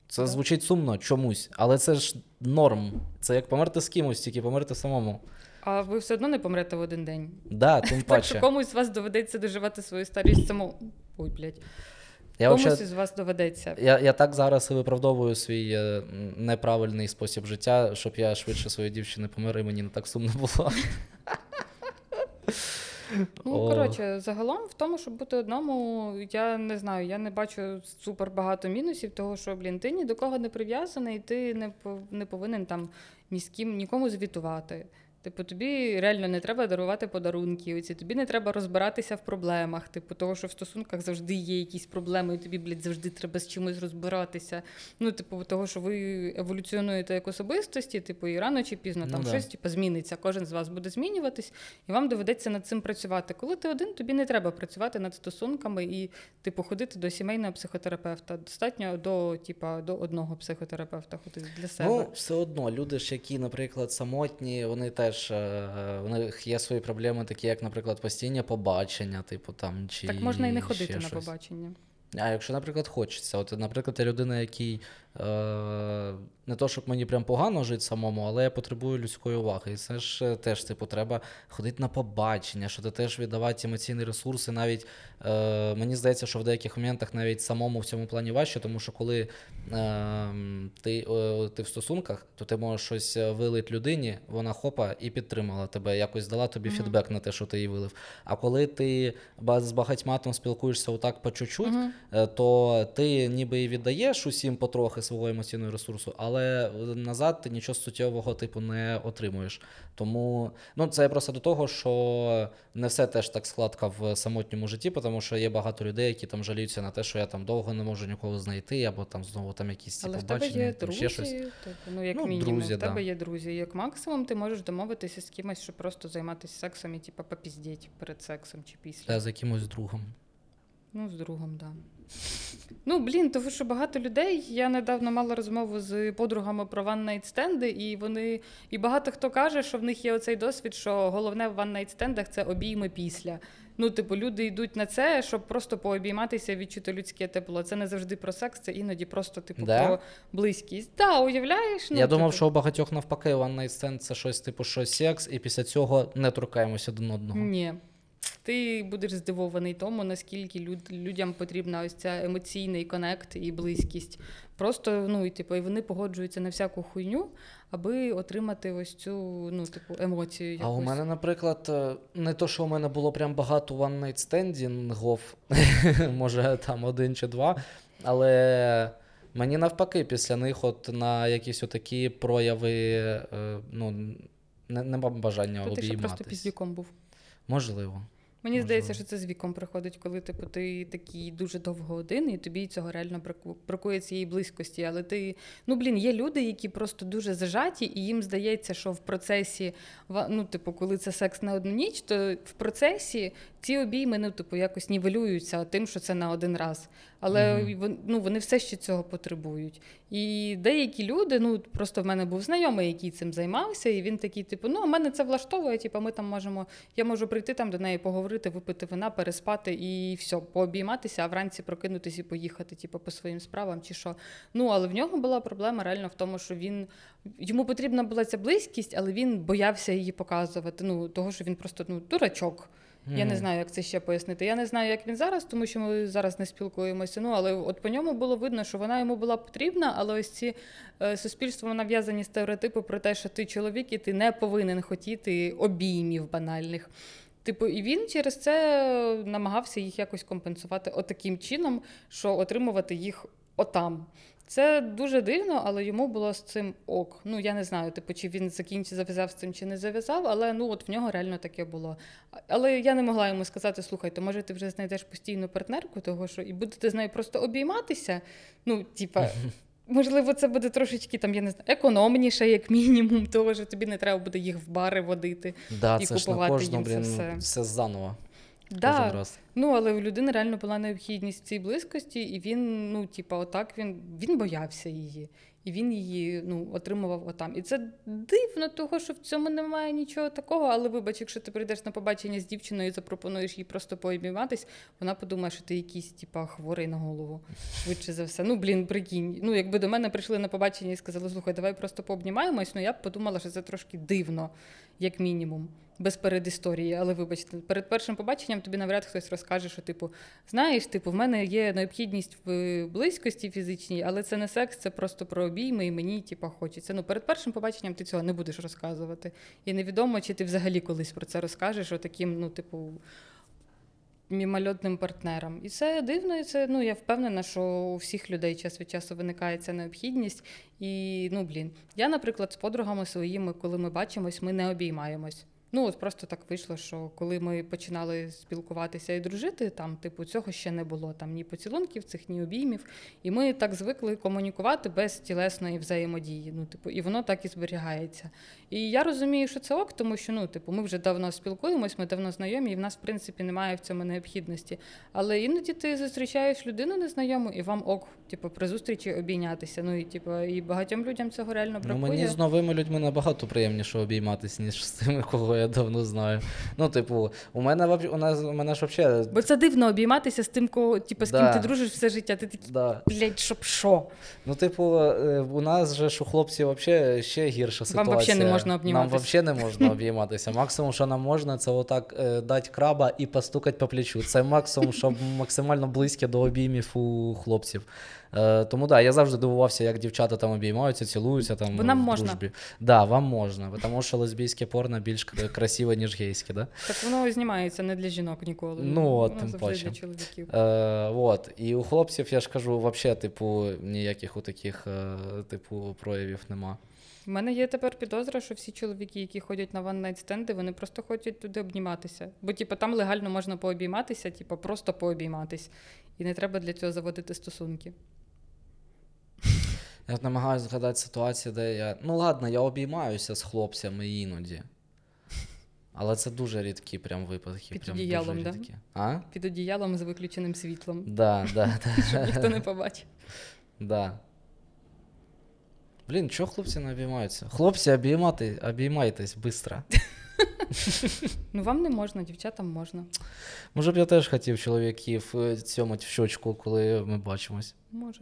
Це Так. звучить сумно чомусь, але це ж норм. Це як померти з кимось, тільки померти самому. А ви все одно не помрете в один день. Да, тим Так що комусь з вас доведеться доживати свою старість само. Ой, блядь. Я, комусь вообще, із вас доведеться. я, я так зараз і виправдовую свій е, неправильний спосіб життя, щоб я швидше своєї дівчини помер, і мені не так сумно було. Ну, коротше, загалом в тому, щоб бути одному, я не знаю, я не бачу супер багато мінусів, того, що, блін, ти ні до кого не прив'язаний, ти не, не повинен там ні з ким нікому звітувати. Типу, тобі реально не треба дарувати подарунки, оці, тобі не треба розбиратися в проблемах. Типу, того, що в стосунках завжди є якісь проблеми, і тобі, блядь, завжди треба з чимось розбиратися. Ну, типу, того, що ви еволюціонуєте як особистості, типу, і рано чи пізно Ну там да. щось типу, зміниться. Кожен з вас буде змінюватись, і вам доведеться над цим працювати. Коли ти один, тобі не треба працювати над стосунками і, типу, ходити до сімейного психотерапевта. Достатньо до, типа, до одного психотерапевта ходити для себе. Ну, все одно, люди ж, які, наприклад, самотні, вони теж е, у них є свої проблеми, такі як, наприклад, постійні побачення, типу там чи так можна і не ходити на щось. побачення. А якщо, наприклад, хочеться, от, наприклад, людина, який е, не то, щоб мені прям погано жити самому, але я потребую людської уваги. І це ж е, теж, типу, треба ходити на побачення, що ти теж віддавати емоційні ресурси. Навіть е, мені здається, що в деяких моментах навіть самому в цьому плані важче, тому що коли е, ти, е, ти в стосунках, то ти можеш щось е, вилити людині, вона хопа і підтримала тебе, якось дала тобі Мгм. фідбек на те, що ти їй вилив. А коли ти з багатьма там спілкуєшся отак по чуть-чуть, Мгм. е, то ти ніби і віддаєш усім потрохи свого емоційного ресурсу, але назад ти нічого суттєвого типу не отримуєш. Тому ну, це просто до того, що не все теж так складка в самотньому житті, тому що є багато людей, які там жаліються на те, що я там довго не можу нікого знайти, або там знову там якісь ці побачення, є там друзі, ще щось. типу, ну як Ну, мінімум, друзі, в тебе да. є друзі. Як максимум ти можеш домовитися з кимось, щоб просто займатися сексом і типу, попіздіть перед сексом чи після. Та з якимось другом. Ну, з другом, так. Да. Ну, блін, тому що багато людей. Я недавно мала розмову з подругами про ван-найт-стенди, і вони. І багато хто каже, що в них є оцей досвід, що головне в ван-найт-стендах це обійми після. Ну, типу, люди йдуть на це, щоб просто пообійматися, відчути людське тепло. Це не завжди про секс, це іноді просто, типу, Да? про близькість. Так, да, уявляєш? Ну, я думав, типу, що у багатьох навпаки one night stand це щось типу, що секс, і після цього не торкаємося один одного. Ні. Ти будеш здивований тому, наскільки люд, людям потрібна ось ця емоційний конект і близькість. Просто ну і типу, і вони погоджуються на всяку хуйню, аби отримати ось цю ну, типу, емоцію. Якусь. А у мене, наприклад, е, не то, що у мене було прям багато one night стендінгів, [laughs] може там один чи два, але мені навпаки, після них от на якісь отакі прояви е, ну, нема бажання То ти ще просто піздюком був. Можливо. Мені Можливо. здається, що це з віком приходить, коли типу ти такий дуже довго один, і тобі цього реально браку- бракує цієї близькості. Але ти, ну блін, є люди, які просто дуже зажаті, і їм здається, що в процесі ну, типу, коли це секс на одну ніч, то в процесі ці обійми ну, типу, якось нівелюються тим, що це на один раз. Але вон- ну, вони все ще цього потребують. І деякі люди, ну просто в мене був знайомий, який цим займався, і він такий, типу, ну, а мене це влаштовує, типу, ми там можемо я можу прийти там до неї, поговорити, випити вина, переспати і все, пообійматися, а вранці прокинутися і поїхати, типу, по своїм справам чи що. Ну, але в нього була проблема реально в тому, що він йому потрібна була ця близькість, але він боявся її показувати. Ну, того, що він просто ну, дурачок. Я не знаю, як це ще пояснити. Я не знаю, як він зараз, тому що ми зараз не спілкуємося. Ну, але от по ньому було видно, що вона йому була потрібна, але ось ці е, суспільством нав'язані стереотипи про те, що ти чоловік і ти не повинен хотіти обіймів банальних. Типу, і він через це намагався їх якось компенсувати отаким чином, що отримувати їх отам. Це дуже дивно, але йому було з цим ок. Ну я не знаю, типу, чи він закінчив зав'язав з цим, чи не зав'язав, але ну от в нього реально таке було. Але я не могла йому сказати: слухай, то може ти вже знайдеш постійну партнерку, того що і будете з нею просто обійматися. Ну, типа. [laughs] Можливо, це буде трошечки там, я не знаю, економніше, як мінімум, [laughs] того що тобі не треба буде їх в бари водити. Да, і це ж на купувати кожну, їм це блін, все. все заново. Да, Кожен раз. Ну, але у людини реально була необхідність цій близькості, і він, ну, типа, отак він, він боявся її. І він її ну, отримував отам. І це дивно, того, що в цьому немає нічого такого. Але вибач, якщо ти прийдеш на побачення з дівчиною і запропонуєш їй просто пообійматись, вона подумає, що ти якийсь, типа, хворий на голову. Швидше за все. Ну, блін, прикинь. Ну, якби до мене прийшли на побачення і сказали, слухай, давай просто пообнімаємось, ну я б подумала, що це трошки дивно, як мінімум. Без передісторії, але вибачте, перед першим побаченням тобі навряд хтось розкаже, що типу, знаєш, типу, в мене є необхідність в близькості фізичній, але це не секс, це просто про обійми, і мені типу, хочеться. Ну, перед першим побаченням ти цього не будеш розказувати. І невідомо, чи ти взагалі колись про це розкажеш, отаким, ну, типу, мімольотним партнерам. І це дивно, і це ну я впевнена, що у всіх людей час від часу виникає ця необхідність. І ну блін, я, наприклад, з подругами своїми, коли ми бачимось, ми не обіймаємось. Ну, от просто так вийшло, що коли ми починали спілкуватися і дружити, там, типу, цього ще не було там ні поцілунків, цих, ні обіймів. І ми так звикли комунікувати без тілесної взаємодії. Ну, типу, і воно так і зберігається. І я розумію, що це ок, тому що ну, типу, ми вже давно спілкуємось, ми давно знайомі, і в нас, в принципі, немає в цьому необхідності. Але іноді ти зустрічаєш людину незнайому, і вам ок, типу, при зустрічі обійнятися. Ну і типу, і багатьом людям цього реально Ну, мені з новими людьми набагато приємніше обійматися, ніж з тими, кого я я давно знаю. Ну, типу, у мене у нас у мене ж взагалі. Бо це дивно обійматися з тим, кого, типу, з ким Да. ти дружиш все життя. Ти такий, Да. блядь, щоб що? Ну, типу, е, у нас же ж у хлопців вообще ще гірша Вам ситуація. вообще не можна обніматися. Нам вообще не можна обійматися. Максимум, що нам можна, це отак е, дати краба і постукати по плечу. Це максимум, що максимально близьке до обіймів у хлопців. Е, тому да, я завжди дивувався, як дівчата там обіймаються, цілуються там Бо нам в можна. дружбі. Да, вам можна, тому що лесбійське порно більш красиве, ніж гейське, да? Так воно знімається не для жінок ніколи. Ну, от, тим паче. для чоловіків. Е, вот. І у хлопців, я ж кажу, взагалі, типу, ніяких у таких, е, типу, проявів нема. У мене є тепер підозра, що всі чоловіки, які ходять на ван-найт стенди, вони просто хочуть туди обніматися. Бо, типу, там легально можна пообійматися, типу, просто пообійматись. І не треба для цього заводити стосунки. Я намагаюся згадати ситуацію, де я. Ну ладно, я обіймаюся з хлопцями іноді. Але це дуже рідкі прям випадки. Під прям одіялом, дуже да? А? Під одіялом з виключеним світлом, Да, да, [laughs] да, щоб ніхто не побачив. да. Блін, чого хлопці не обіймаються? Хлопці, обіймати, обіймайтесь швидко. [laughs] Ну вам не можна, дівчатам можна. Може б я теж хотів чоловіків е, цьомать в щочку, коли ми бачимось. Може.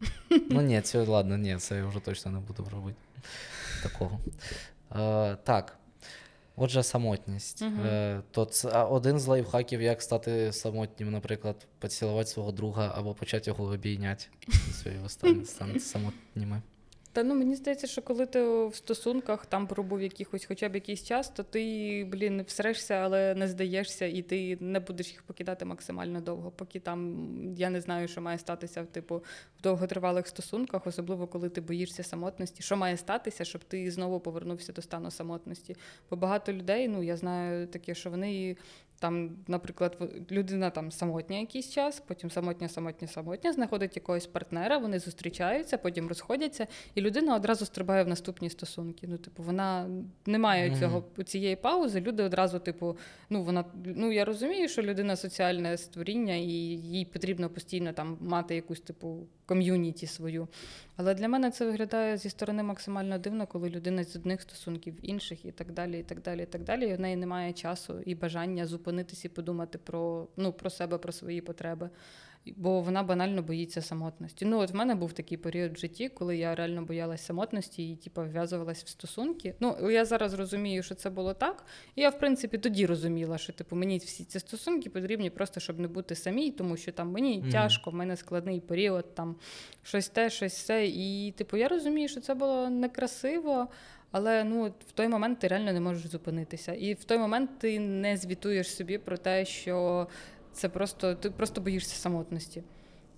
[laughs] Ну ні, це ладно, ні, це я вже точно не буду робити. Такого. Е, так. Отже, самотність. Мгм. Е, то це один з лайфхаків, як стати самотнім, наприклад, поцілувати свого друга або почати його обійняти. І ви стане- самотніми. Та ну мені здається, що коли ти в стосунках там пробув якихось хоча б якийсь час, то ти, блін, всрешся, але не здаєшся, і ти не будеш їх покидати максимально довго, поки там я не знаю, що має статися типу, в довготривалих стосунках, особливо коли ти боїшся самотності. Що має статися, щоб ти знову повернувся до стану самотності? Бо багато людей, ну я знаю таке, що вони. Там, наприклад, людина там самотня якийсь час, потім самотня, самотня, самотня, знаходить якогось партнера, вони зустрічаються, потім розходяться, і людина одразу стрибає в наступні стосунки. Ну, типу, вона не має Мгм. цього цієї паузи. Люди одразу, типу, ну вона ну я розумію, що людина соціальне створіння, і їй потрібно постійно там мати якусь типу ком'юніті свою. Але для мене це виглядає зі сторони максимально дивно, коли людина з одних стосунків інших і так далі, і так далі, і так далі. І в неї немає часу і бажання зупинитися і подумати про, ну, про себе, про свої потреби. Бо вона банально боїться самотності. Ну, от в мене був такий період в житті, коли я реально боялась самотності і типу, вв'язувалась в стосунки. Ну, я зараз розумію, що це було так. І я, в принципі, тоді розуміла, що типу, мені всі ці стосунки потрібні просто, щоб не бути самій, тому що там мені Мгм. тяжко, в мене складний період, там щось те, щось все. І типу, я розумію, що це було некрасиво. Але ну в той момент ти реально не можеш зупинитися. І в той момент ти не звітуєш собі про те, що це просто ти просто боїшся самотності.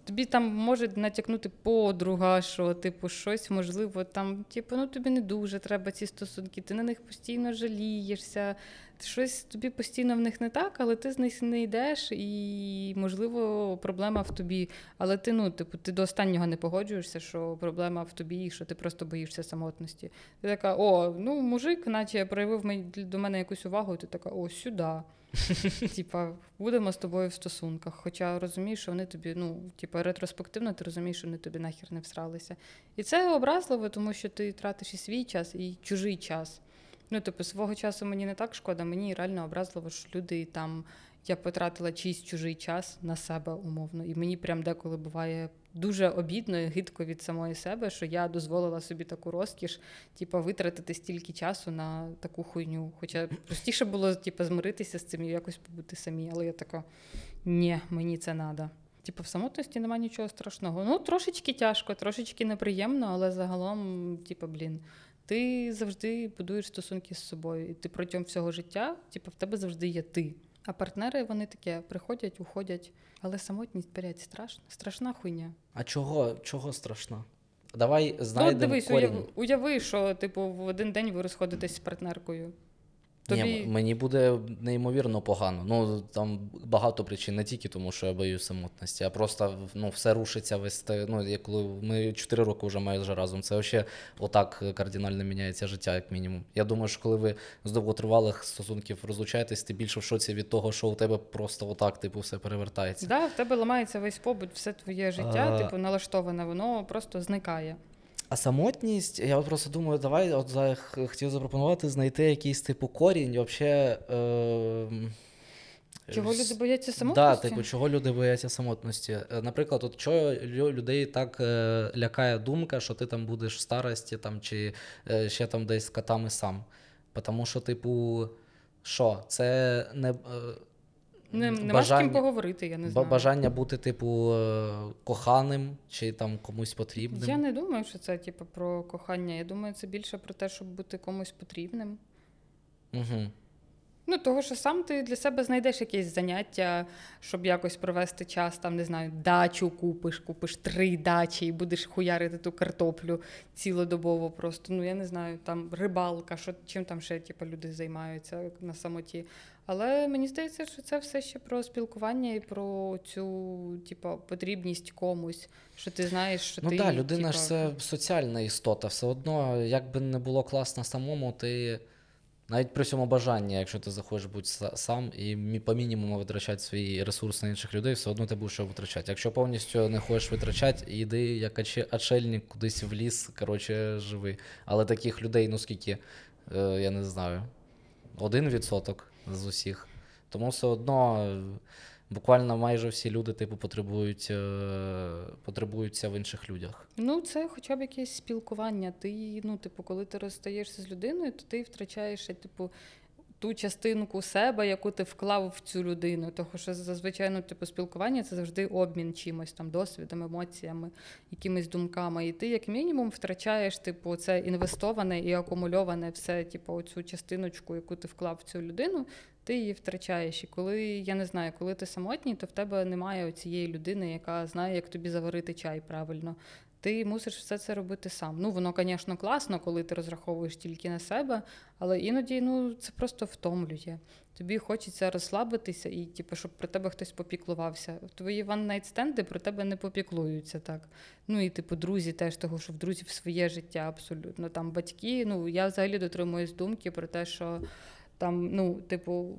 Тобі там може натякнути подруга, що типу щось можливо там, типу, ну тобі не дуже треба ці стосунки, ти на них постійно жалієшся, щось тобі постійно в них не так, але ти з них не йдеш, і можливо проблема в тобі. Але ти ну, типу, ти до останнього не погоджуєшся, що проблема в тобі, що ти просто боїшся самотності. Ти така, о, ну мужик, наче проявив до мене якусь увагу, і ти така, о, сюди. [laughs] Типа, будемо з тобою в стосунках. Хоча розумієш, що вони тобі, ну, типа, ретроспективно ти розумієш, що вони тобі нахер не всралися. І це образливо, тому що ти тратиш і свій час, і чужий час. Ну, типу, свого часу мені не так шкода, мені реально образливо, що люди там. Я потратила чийсь чужий час на себе умовно. І мені прям деколи буває дуже обідно і гидко від самої себе, що я дозволила собі таку розкіш, типу, витратити стільки часу на таку хуйню. Хоча простіше було типу, змиритися з цим і якось побути самі. Але я така: ні, мені це треба. Типу, в самотності немає нічого страшного. Ну, трошечки тяжко, трошечки неприємно, але загалом, типу, блін, ти завжди будуєш стосунки з собою. І ти протягом всього життя, типу, в тебе завжди є ти. А партнери вони таке приходять, уходять. Але самотність, блядь, страшна, страшна хуйня. А чого, чого страшно? Давай Ну, дивись, корінь. уяви, уяви, що типу в один день ви розходитесь з партнеркою. Тобі... Ні, мені буде неймовірно погано. Ну там багато причин, не тільки тому, що я боюсь самотності, а просто ну, все рушиться весь те. Ну, як коли ми 4 роки вже майже разом. Це взагалі отак кардинально міняється життя, як мінімум. Я думаю, що коли ви з довготривалих стосунків розлучаєтесь, ти більше в шоці від того, що у тебе просто отак, типу, все перевертається. Да, в тебе ламається весь побут, все твоє життя, А. типу, налаштоване, воно просто зникає. А самотність, я от просто думаю, давай от за, хотів запропонувати знайти якийсь типу корінь, вообще. Е, Чого люди бояться самотності? да, типу, чого люди бояться самотності. Е, Наприклад, от чого людей так е, лякає думка, що ти там будеш в старості там, чи е, ще там десь з котами сам. Тому що, типу, що, це не. Не, нема з ким поговорити, я не знаю. Бажання бути, типу, е, коханим чи там комусь потрібним. Я не думаю, що це типу, про кохання. Я думаю, це більше про те, щоб бути комусь потрібним. Угу. Ну, того, що сам ти для себе знайдеш якесь заняття, щоб якось провести час, там, не знаю, дачу купиш, купиш три дачі і будеш хуярити ту картоплю цілодобово просто. Ну, я не знаю, там рибалка, що, чим там ще типу, люди займаються на самоті. Але мені здається, що це все ще про спілкування і про цю, типу, потрібність комусь, що ти знаєш, що Ну ти. так, да, людина ж це соціальна істота. Все одно, як би не було класно самому, ти навіть при цьому бажанні, якщо ти захочеш бути сам і по мінімуму витрачати свій ресурс на інших людей, все одно ти будеш його витрачати. Якщо повністю не хочеш витрачати, іди як оче- очельник кудись в ліс, коротше, живи. Але таких людей, ну скільки, е, я не знаю, один відсоток з усіх. Тому все одно. е, Буквально майже всі люди, типу, потребують, е, потребуються в інших людях. Ну, це хоча б якесь спілкування. Ти, ну, типу, коли ти розстаєшся з людиною, то ти втрачаєш, типу, ту частинку себе, яку ти вклав в цю людину. Тому що зазвичай, ну, типу, спілкування це завжди обмін чимось, там, досвідом, емоціями, якимись думками. І ти, як мінімум, втрачаєш, типу, це інвестоване і акумульоване все, типу, оцю частиночку, яку ти вклав в цю людину. Ти її втрачаєш. І коли я не знаю, коли ти самотній, то в тебе немає цієї людини, яка знає, як тобі заварити чай правильно. Ти мусиш все це робити сам. Ну, воно, звісно, класно, коли ти розраховуєш тільки на себе, але іноді ну, це просто втомлює. Тобі хочеться розслабитися і, типу, щоб про тебе хтось попіклувався. Твої ван-найт-стенди про тебе не попіклуються так. Ну і типу, друзі теж того, що в друзів своє життя абсолютно. Там батьки. Ну я взагалі дотримуюсь думки про те, що там, ну, типу,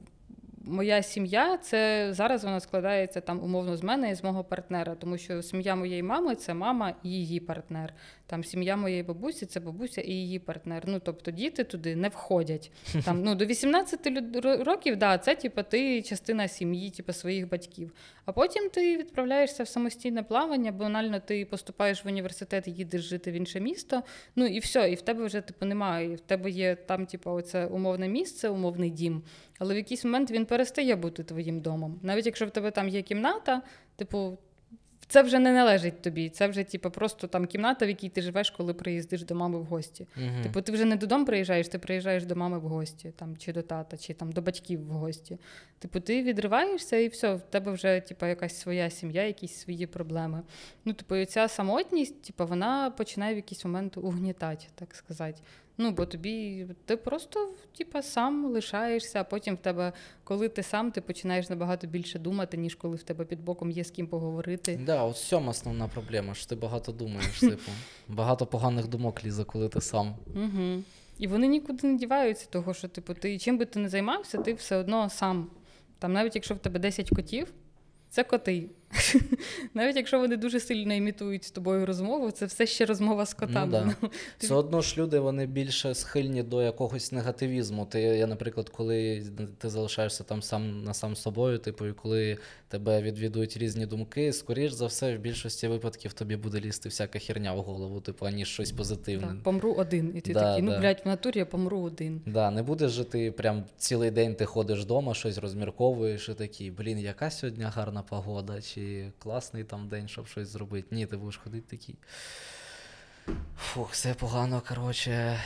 моя сім'я це зараз вона складається там умовно з мене і з мого партнера, тому що сім'я моєї мами це мама і її партнер. Там сім'я моєї бабусі це бабуся і її партнер. Ну тобто діти туди не входять. Там ну до 18 люд- років, да, це типу, ти частина сім'ї, типу, своїх батьків. А потім ти відправляєшся в самостійне плавання, банально ти поступаєш в університет їдеш жити в інше місто. Ну і все, і в тебе вже типу немає. І в тебе є там, типу, оце умовне місце, умовний дім. Але в якийсь момент він перестає бути твоїм домом. Навіть якщо в тебе там є кімната, типу, це вже не належить тобі. Це вже, типу, просто там кімната, в якій ти живеш, коли приїздиш до мами в гості. Угу. Типу, ти вже не додому приїжджаєш, ти приїжджаєш до мами в гості, там, чи до тата, чи там до батьків в гості. Типу, ти відриваєшся і все, в тебе вже типу, якась своя сім'я, якісь свої проблеми. Ну, типу, ця самотність, типу, вона починає в якийсь момент угнітати, так сказати. Ну, бо тобі ти просто типу, сам лишаєшся, а потім в тебе, коли ти сам, ти починаєш набагато більше думати, ніж коли в тебе під боком є з ким поговорити. Да, от в цьому основна проблема, що ти багато думаєш, типу. Багато поганих думок лізе, коли ти сам. Угу. І вони нікуди не діваються, того, що типу, ти чим би ти не займався, ти все одно сам. Там, навіть якщо в тебе 10 котів, це коти. [laughs] навіть якщо вони дуже сильно імітують з тобою розмову, це все ще розмова з котами. да. Ну, Все одно ж люди вони більше схильні до якогось негативізму. Ти, я, наприклад, коли ти залишаєшся там сам на сам собою, типу, і коли тебе відвідують різні думки, скоріш за все, в більшості випадків тобі буде лізти всяка херня в голову, типу, аніж щось позитивне. Так, помру один. І ти Да, такий, ну, да. блядь, в натурі я помру один. Да, не будеш же ти прям цілий день ти ходиш вдома, щось розмірковуєш і такий, блін, яка сьогодні гарна погода, чи класний там день, щоб щось зробити. Ні, ти будеш ходити такий. Фух, все погано, коротше.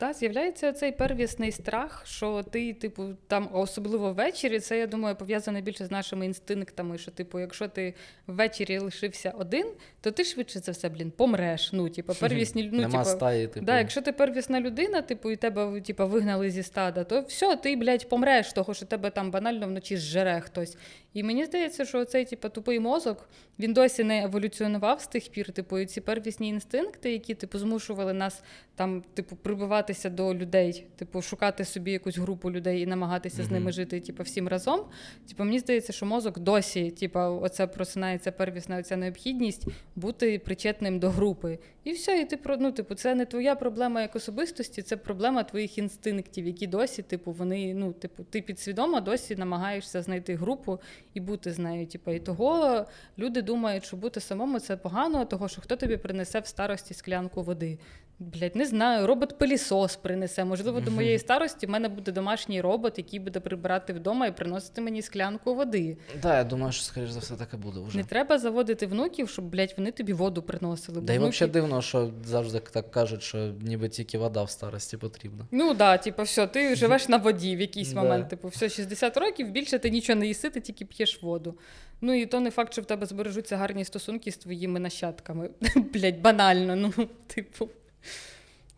Та, з'являється цей первісний страх, що ти, типу, там, особливо ввечері, це, я думаю, пов'язане більше з нашими інстинктами, що, типу, якщо ти ввечері лишився один, то ти швидше за все, блін, помреш. Ну, типу, первісні, ну, [laughs] Нема типу, стаї, типу. Да, якщо ти первісна людина, типу, і тебе типу, вигнали зі стада, то все, ти, блядь, помреш, того, що тебе там банально вночі зжере хтось. І мені здається, що цей типу, тупий мозок він досі не еволюціонував з тих пір. Типу, і ці первісні інстинкти, які типу змушували нас там, типу, прибиватися до людей, типу, шукати собі якусь групу людей і намагатися з ними жити, типу, всім разом. Типу, мені здається, що мозок досі, типу, оце просинається первісна оця необхідність бути причетним до групи. І все, і ти про ну, типу, це не твоя проблема як особистості, це проблема твоїх інстинктів, які досі, типу, вони, ну, типу, ти підсвідомо досі намагаєшся знайти групу і бути з нею. Типу, і того люди думають, що бути самому це погано, того що хто тобі принесе в старості склянку води. Блять, не знаю, робот-пилісос принесе. Можливо, до моєї старості в мене буде домашній робот, який буде прибирати вдома і приносити мені склянку води. Да, я думаю, що, скоріш за все, так і буде вже. Не треба заводити внуків, щоб, блядь, вони тобі воду приносили. Да внуки- взагалі дивно, що завжди так кажуть, що ніби тільки вода в старості потрібна. Ну да, типу, все, ти живеш на воді в якийсь момент. Типу, все, 60 років, більше ти нічого не їси, ти тільки п'єш воду. Ну і то не факт, що в тебе збережуться гарні стосунки з твоїми нащадками. [laughs] Блять, банально, ну, типу.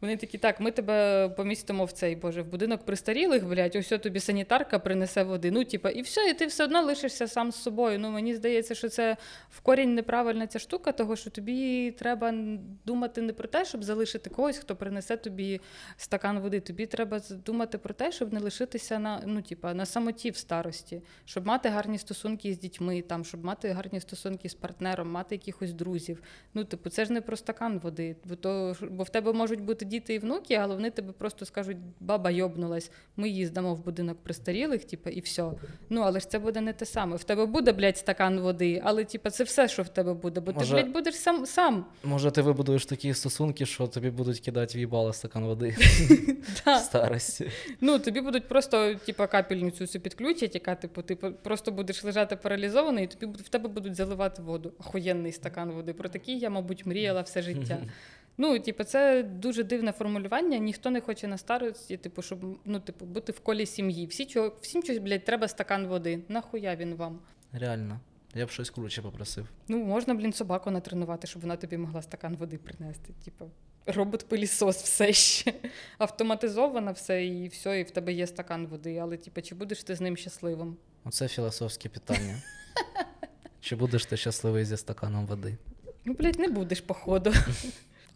Вони такі, так, ми тебе помістимо в цей, боже, в будинок престарілих, блядь, ось тобі санітарка принесе води. Ну, типа, і все, і ти все одно лишишся сам з собою. Ну, мені здається, що це в корінь неправильна ця штука, того що тобі треба думати не про те, щоб залишити когось, хто принесе тобі стакан води. Тобі треба думати про те, щоб не лишитися на, ну, типа, на самоті в старості, щоб мати гарні стосунки з дітьми, там, щоб мати гарні стосунки з партнером, мати якихось друзів. Ну, типу, це ж не про стакан води, бо, то, бо в тебе можуть бути діти і внуки, але вони тебе просто скажуть, баба йобнулась, ми їздимо в будинок престарілих, типу, і все. Ну, але ж це буде не те саме. В тебе буде, блядь, стакан води, але типу, це все, що в тебе буде, бо Може- ти, блядь, будеш сам. сам. Може, ти вибудуєш такі стосунки, що тобі будуть кидати в'їбало стакан води [laughs] в старості. Ну, тобі будуть просто, типу, капельницю цю підключать, яка, типу, ти просто будеш лежати паралізований, і тобі в тебе будуть заливати воду. Охуєнний стакан води. Про такий я, мабуть, мріяла все життя. [laughs] Ну, типу, це дуже дивне формулювання. Ніхто не хоче на старості, типу, щоб ну, типу, бути в колі сім'ї. Всі чого, всім щось, блядь, треба стакан води. Нахуя він вам? Реально. Я б щось круче попросив. Ну, можна, блін, собаку натренувати, щоб вона тобі могла стакан води принести. Типу, робот-пилісос все ще. Автоматизовано все, і все, і в тебе є стакан води. Але, типу, чи будеш ти з ним щасливим? Оце філософське питання. Чи будеш ти щасливий зі стаканом води? Ну, блядь, не будеш, походу.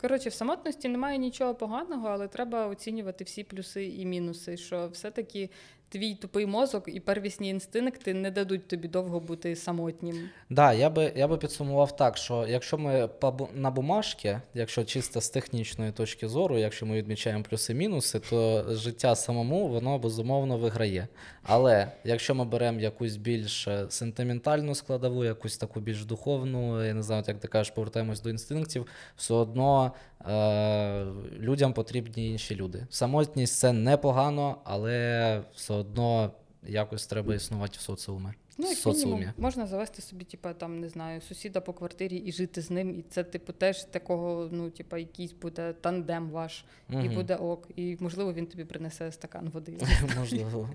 Коротше, в самотності немає нічого поганого, але треба оцінювати всі плюси і мінуси. Що все-таки твій тупий мозок і первісні інстинкти не дадуть тобі довго бути самотнім. Да, я би, я би підсумував так, що якщо ми на бумажці, якщо чисто з технічної точки зору, якщо ми відмічаємо плюси-мінуси, то життя самому воно безумовно виграє. Але якщо ми беремо якусь більш е, сентиментальну складову, якусь таку більш духовну, я не знаю, як ти кажеш, повертаємось до інстинктів, все одно е, людям потрібні інші люди. Самотність це непогано, але все одно якось треба існувати в соціумі. Ну, як соціумі. мінімум, можна завести собі, типа, там, не знаю, сусіда по квартирі і жити з ним. І це, типу, теж такого, ну, типа, якийсь буде тандем ваш, і буде ок. І, можливо, він тобі принесе стакан води. [laughs] Можливо.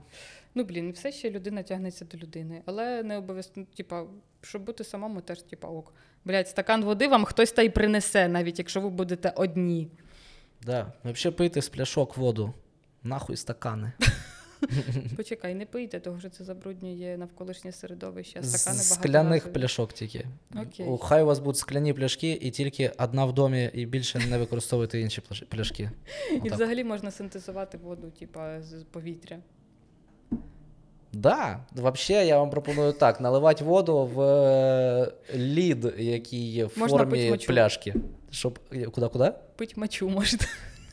Ну, блін, все ще людина тягнеться до людини. Але не обов'язково, типа, щоб бути самому, теж, типа, ок. Блять, стакан води вам хтось та й принесе, навіть якщо ви будете одні. Да. Взагалі пийте з пляшок воду. Нахуй стакани. [laughs] [laughs] Почекай, не пийте, тому що це забруднює навколишнє середовище. скляних багаторазові. пляшок тільки. Окей. Хай у вас будуть скляні пляшки, і тільки одна в домі, і більше не використовуйте інші пляшки. І Отак. взагалі можна синтезувати воду, типа, з повітря. Да, взагалі я вам пропоную так: наливати воду в е, лід, який є в Можна пить формі мочу. пляшки. Щоб. Куди-куди? Пить мочу можна.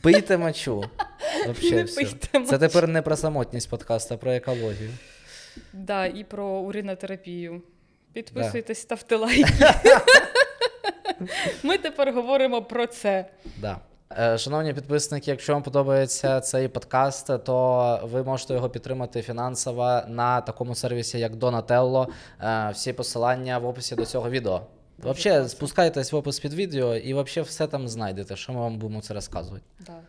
Пийте мочу. [laughs] Вообще Не все. пийте Це тепер не про самотність подкаст, а про екологію. Да, і про уринотерапію. Підписуйтесь, ставте лайки. [laughs] Ми тепер говоримо про це. Да. Е, Шановні підписники, якщо вам подобається цей подкаст, то ви можете його підтримати фінансово на такому сервісі, як Donatello. Е, Всі посилання в описі до цього відео. Класно. спускайтесь в опис під відео і вообще все там знайдете, що ми вам будемо це розказувати. Да.